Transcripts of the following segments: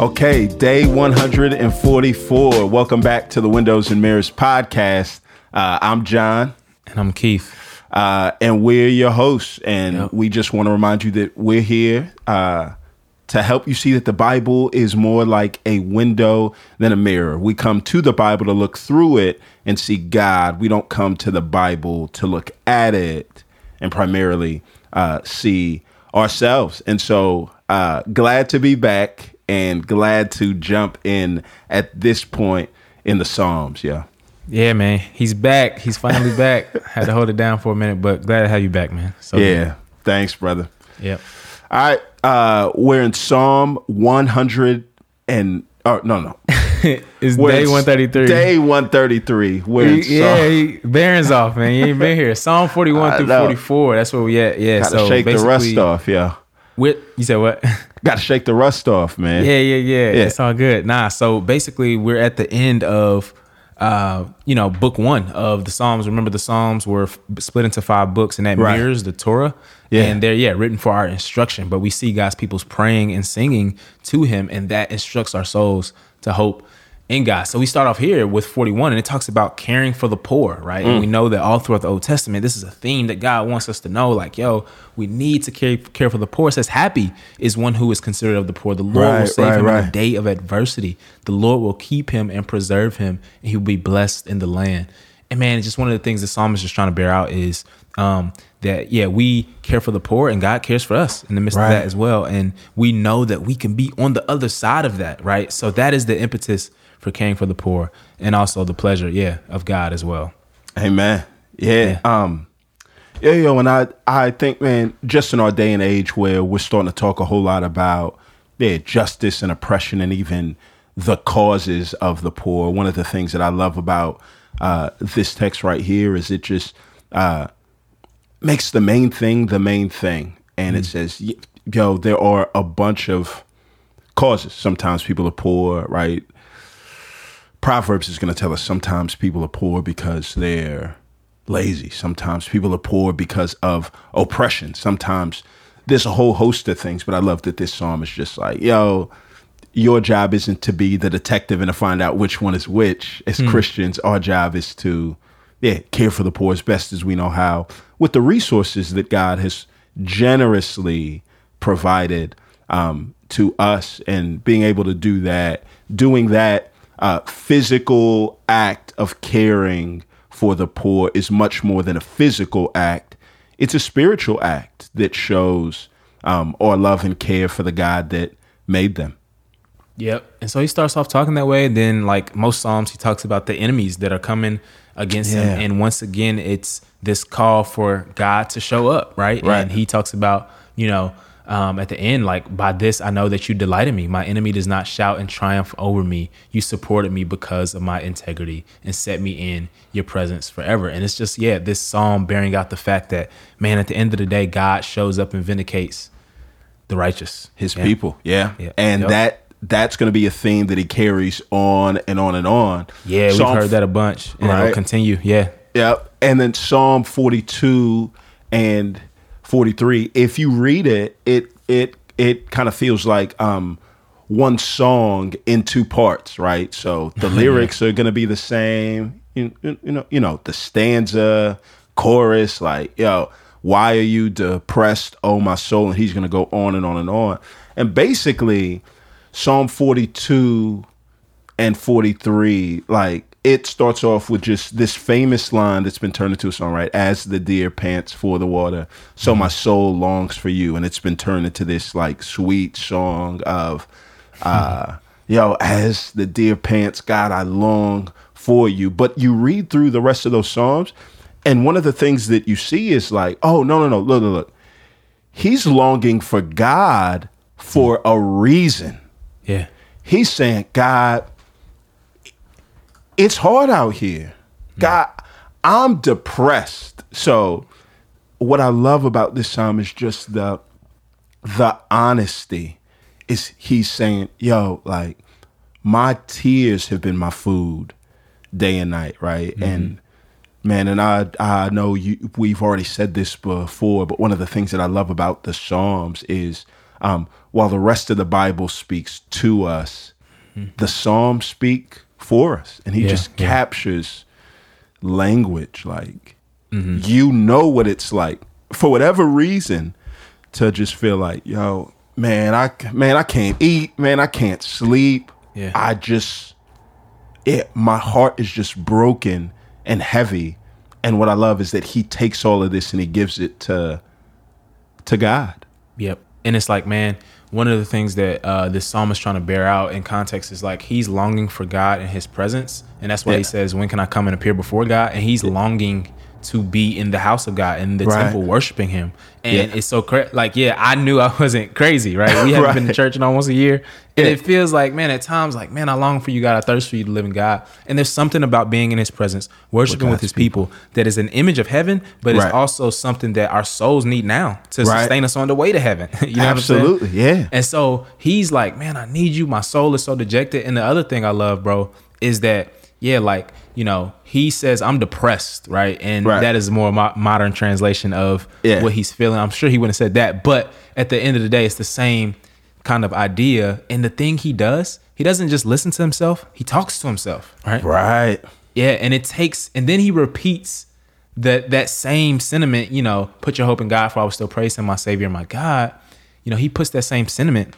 Okay, day 144. Welcome back to the Windows and Mirrors podcast. Uh, I'm John. And I'm Keith. Uh, and we're your hosts. And Yep. we just want to remind you that we're here uh, to help you see that the Bible is more like a window than a mirror. We come to the Bible to look through it and see God. We don't come to the Bible to look at it and primarily uh, see ourselves. And so uh, glad to be back and glad to jump in at this point in the Psalms. Yeah. Yeah, man. He's back. He's finally back. Had to hold it down for a minute, but glad to have you back, man. So Yeah. Thanks, brother. Yep. All right, uh, we're in Psalm 100 and oh no no, it's day 133. Day 133. We're in He- yeah, he, Baron's off, man. You ain't been here. Psalm 41 through 44. That's where we at. Yeah. Gotta so shake the rust off, yeah. With, you said what? Gotta shake the rust off, man. Yeah, yeah, yeah, Yeah. It's all good. Nah, so basically we're at the end of uh, you know, book one of the Psalms. Remember the Psalms were f- split into five books and that Right. mirrors the Torah. Yeah. And they're yeah, written for our instruction. But we see God's people's praying and singing to him, and that instructs our souls to hope in God. So we start off here with 41, and it talks about caring for the poor, right? Mm. And we know that all throughout the Old Testament, this is a theme that God wants us to know. Like, yo, we need to care, care for the poor. It says, happy is one who is considered of the poor. The Lord will save right, him in right. the day of adversity. The Lord will keep him and preserve him, and he will be blessed in the land. And man, it's just one of the things the psalmist is trying to bear out is um, that yeah, we care for the poor, and God cares for us in the midst Right. of that as well. And we know that we can be on the other side of that, right? So that is the impetus for caring for the poor, and also the pleasure, yeah, of God as well. Amen. Yeah. Um yeah, yo, and I I think, man, just in our day and age where we're starting to talk a whole lot about yeah, justice and oppression and even the causes of the poor. One of the things that I love about uh, this text right here is it just uh, makes the main thing the main thing. And it says, yo, there are a bunch of causes. Sometimes people are poor, right? Proverbs is going to tell us sometimes people are poor because they're lazy. Sometimes people are poor because of oppression. Sometimes there's a whole host of things, but I love that this psalm is just like, yo, your job isn't to be the detective and to find out which one is which. As Christians, our job is to, yeah, care for the poor as best as we know how with the resources that God has generously provided um, to us and being able to do that, doing that uh, physical act of caring for the poor is much more than a physical act. It's a spiritual act that shows um, our love and care for the God that made them. Yep. And so he starts off talking that way. Then, like most Psalms, he talks about the enemies that are coming against Yeah. him. And once again, it's this call for God to show up, right? Right. And he talks about, you know, um, at the end, like, by this I know that you delight in me. My enemy does not shout and triumph over me. You supported me because of my integrity and set me in your presence forever. And it's just, yeah, this psalm bearing out the fact that, man, at the end of the day, God shows up and vindicates the righteous, his Yeah. people. Yeah. Yeah. And Yep. that that's going to be a theme that he carries on and on and on. Yeah, we've heard that a bunch, and Right. it'll continue. Yeah, Yep. And then Psalm 42 and 43, if you read it, it it it kind of feels like um one song in two parts, right? So the lyrics are going to be the same, you, you you know, you know, the stanza, chorus like, yo, why are you depressed, oh my soul? And he's going to go on and on and on. And basically Psalm 42 and 43 like it starts off with just this famous line that's been turned into a song right? As the deer pants for the water so my soul longs for you. And it's been turned into this like sweet song of uh yo as the deer pants god i long for you. But you read through the rest of those psalms and one of the things that you see is like oh no no no look look look. He's longing for god for a reason. Yeah, he's saying, God, it's hard out here. God, I'm depressed. So what I love about this psalm is just the the honesty. Is he's saying, yo, like my tears have been my food day and night, right? And man, and I I know you we've already said this before, but one of the things that I love about the Psalms is um, while the rest of the Bible speaks to us, the Psalms speak for us, and he Yeah, just yeah. captures language like mm-hmm. you know what it's like for whatever reason to just feel like yo man i man i can't eat man i can't sleep Yeah. i just it my heart is just broken and heavy and what i love is that he takes all of this and he gives it to to god Yep. And it's like, man, one of the things that uh, this psalm is trying to bear out in context is like he's longing for God and his presence. And that's why Yeah. he says, When can I come and appear before God? And he's longing to be in the house of God in the Right. temple worshiping him. And Yeah. it's so cra- like, yeah, I knew I wasn't crazy, right? We haven't been to church in almost a year. And Yeah. it feels like, man, at times, like, man, I long for you, God. I thirst for you to live in God. And there's something about being in his presence, worshiping with God's his people, that is an image of heaven, but Right. it's also something that our souls need now to Right. sustain us on the way to heaven. you know Absolutely, what I'm yeah. And so he's like, man, I need you. My soul is so dejected. And the other thing I love, bro, is that, yeah, like, you know, he says, I'm depressed, right? And Right. that is more mo- modern translation of Yeah. what he's feeling. I'm sure he wouldn't have said that. But at the end of the day, it's the same kind of idea. And the thing he does, he doesn't just listen to himself, he talks to himself, right? right Yeah, and it takes, and then he repeats that that same sentiment. You know, put your hope in God, for I will still praise Him, my Savior, my God. You know, he puts that same sentiment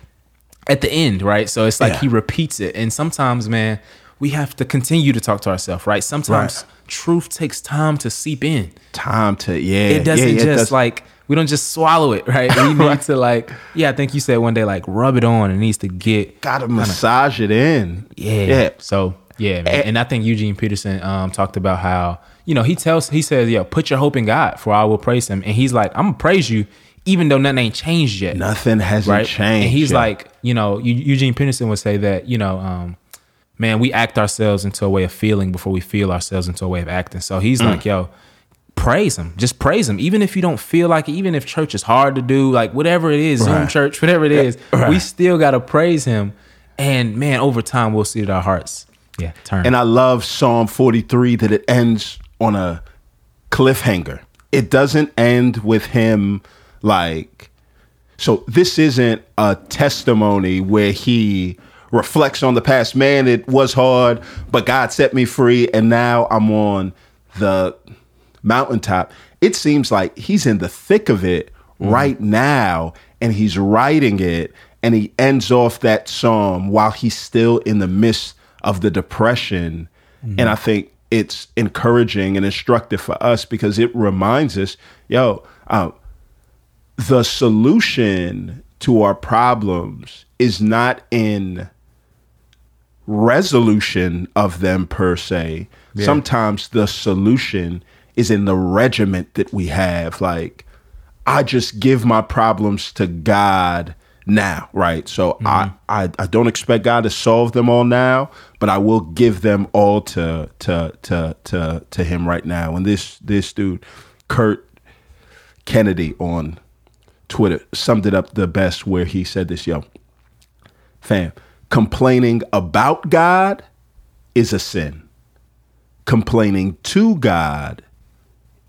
at the end, right? So it's like Yeah. he repeats it, and sometimes, man, we have to continue to talk to ourselves, right? Sometimes Right. truth takes time to seep in. time to yeah It doesn't yeah, yeah, just does- like we don't just swallow it, right? We need to like, yeah, I think you said one day like rub it on. It needs to get gotta massage it in yeah. yeah So yeah, man. Eh. and I think Eugene Peterson um, talked about how you know he tells he says, "Yeah, put your hope in God, for I will praise Him." And he's like, "I'm gonna praise you, even though nothing ain't changed yet." nothing hasn't right? changed And he's yet. like, you know, Eugene Peterson would say that, you know, um, man, we act ourselves into a way of feeling before we feel ourselves into a way of acting. So he's Mm. like, yo, praise him. Just praise him. Even if you don't feel like it, even if church is hard to do, like whatever it is, Zoom church, whatever it is, Right. we still got to praise him. And man, over time, we'll see that our hearts, yeah, turn. And I love Psalm 43 that it ends on a cliffhanger. It doesn't end with him like, so this isn't a testimony where he reflects on the past. Man, it was hard, but God set me free, and now I'm on the mountaintop. It seems like he's in the thick of it right now, and he's writing it, and he ends off that psalm while he's still in the midst of the depression. And I think it's encouraging and instructive for us because it reminds us, yo, uh, the solution to our problems is not in resolution of them per se. Sometimes the solution is in the regiment that we have. Like, I just give my problems to God now, right? So I, mm-hmm. I I don't expect God to solve them all now, but I will give them all to to to to to him right now. And this this dude, Kurt Kennedy on Twitter summed it up the best where he said this, yo, fam, complaining about God is a sin. Complaining to God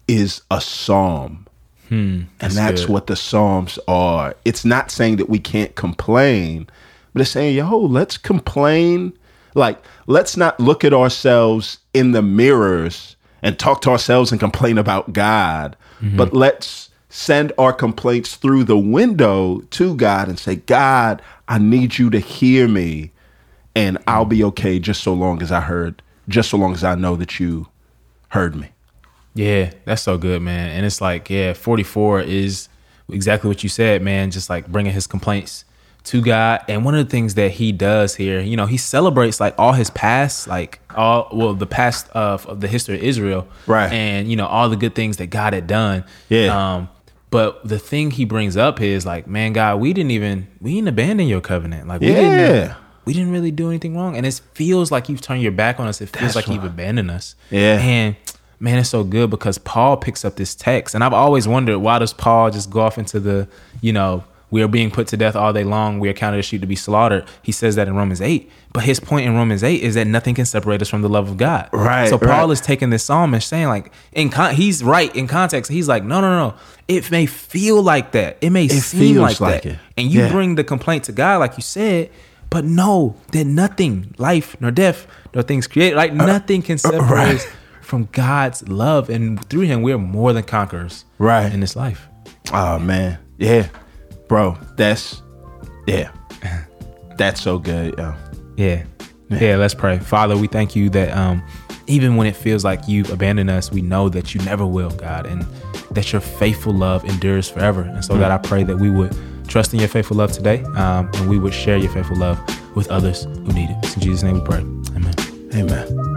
is a psalm. Hmm, and that's good. what the psalms are. It's not saying that we can't complain, but it's saying, yo, let's complain. Like, let's not look at ourselves in the mirrors and talk to ourselves and complain about God, mm-hmm. but let's send our complaints through the window to God and say, God, I need you to hear me, and I'll be okay just so long as I heard, just so long as I know that you heard me. Yeah, that's so good, man. And it's like, yeah, 44 is exactly what you said, man. Just like bringing his complaints to God. And one of the things that he does here, you know, he celebrates like all his past, like all, well, the past of, of the history of Israel. Right. And, you know, all the good things that God had done. Yeah. Um, but the thing he brings up is like, man, God, we didn't even, we didn't abandon your covenant. Like, we Yeah. didn't, we didn't really do anything wrong. And it feels like you've turned your back on us. It feels That's like right. you've abandoned us. Yeah. And man, it's so good because Paul picks up this text, and I've always wondered why does Paul just go off into the, you know, we are being put to death all day long. We are counted as sheep to be slaughtered. He says that in Romans 8. But his point in Romans 8 is that nothing can separate us from the love of God. Right. So Paul right. is taking this psalm and saying, like, in con- he's right in context. He's like, no, no, no. It may feel like that. It may seem feels like, like that. it. And you Yeah. bring the complaint to God, like you said, but know that nothing, life nor death, nor things created, like nothing can separate Uh, right. us from God's love. And through him, we are more than conquerors Right. in this life. Oh man, yeah, bro. That's yeah, that's so good. Yo. Yeah. Yeah, let's pray. Father, we thank you that um, even when it feels like you've abandoned us, we know that you never will, God, and that your faithful love endures forever. And so, God, I pray that we would trust in your faithful love today um, and we would share your faithful love with others who need it. It's in Jesus' name we pray. Amen. Amen.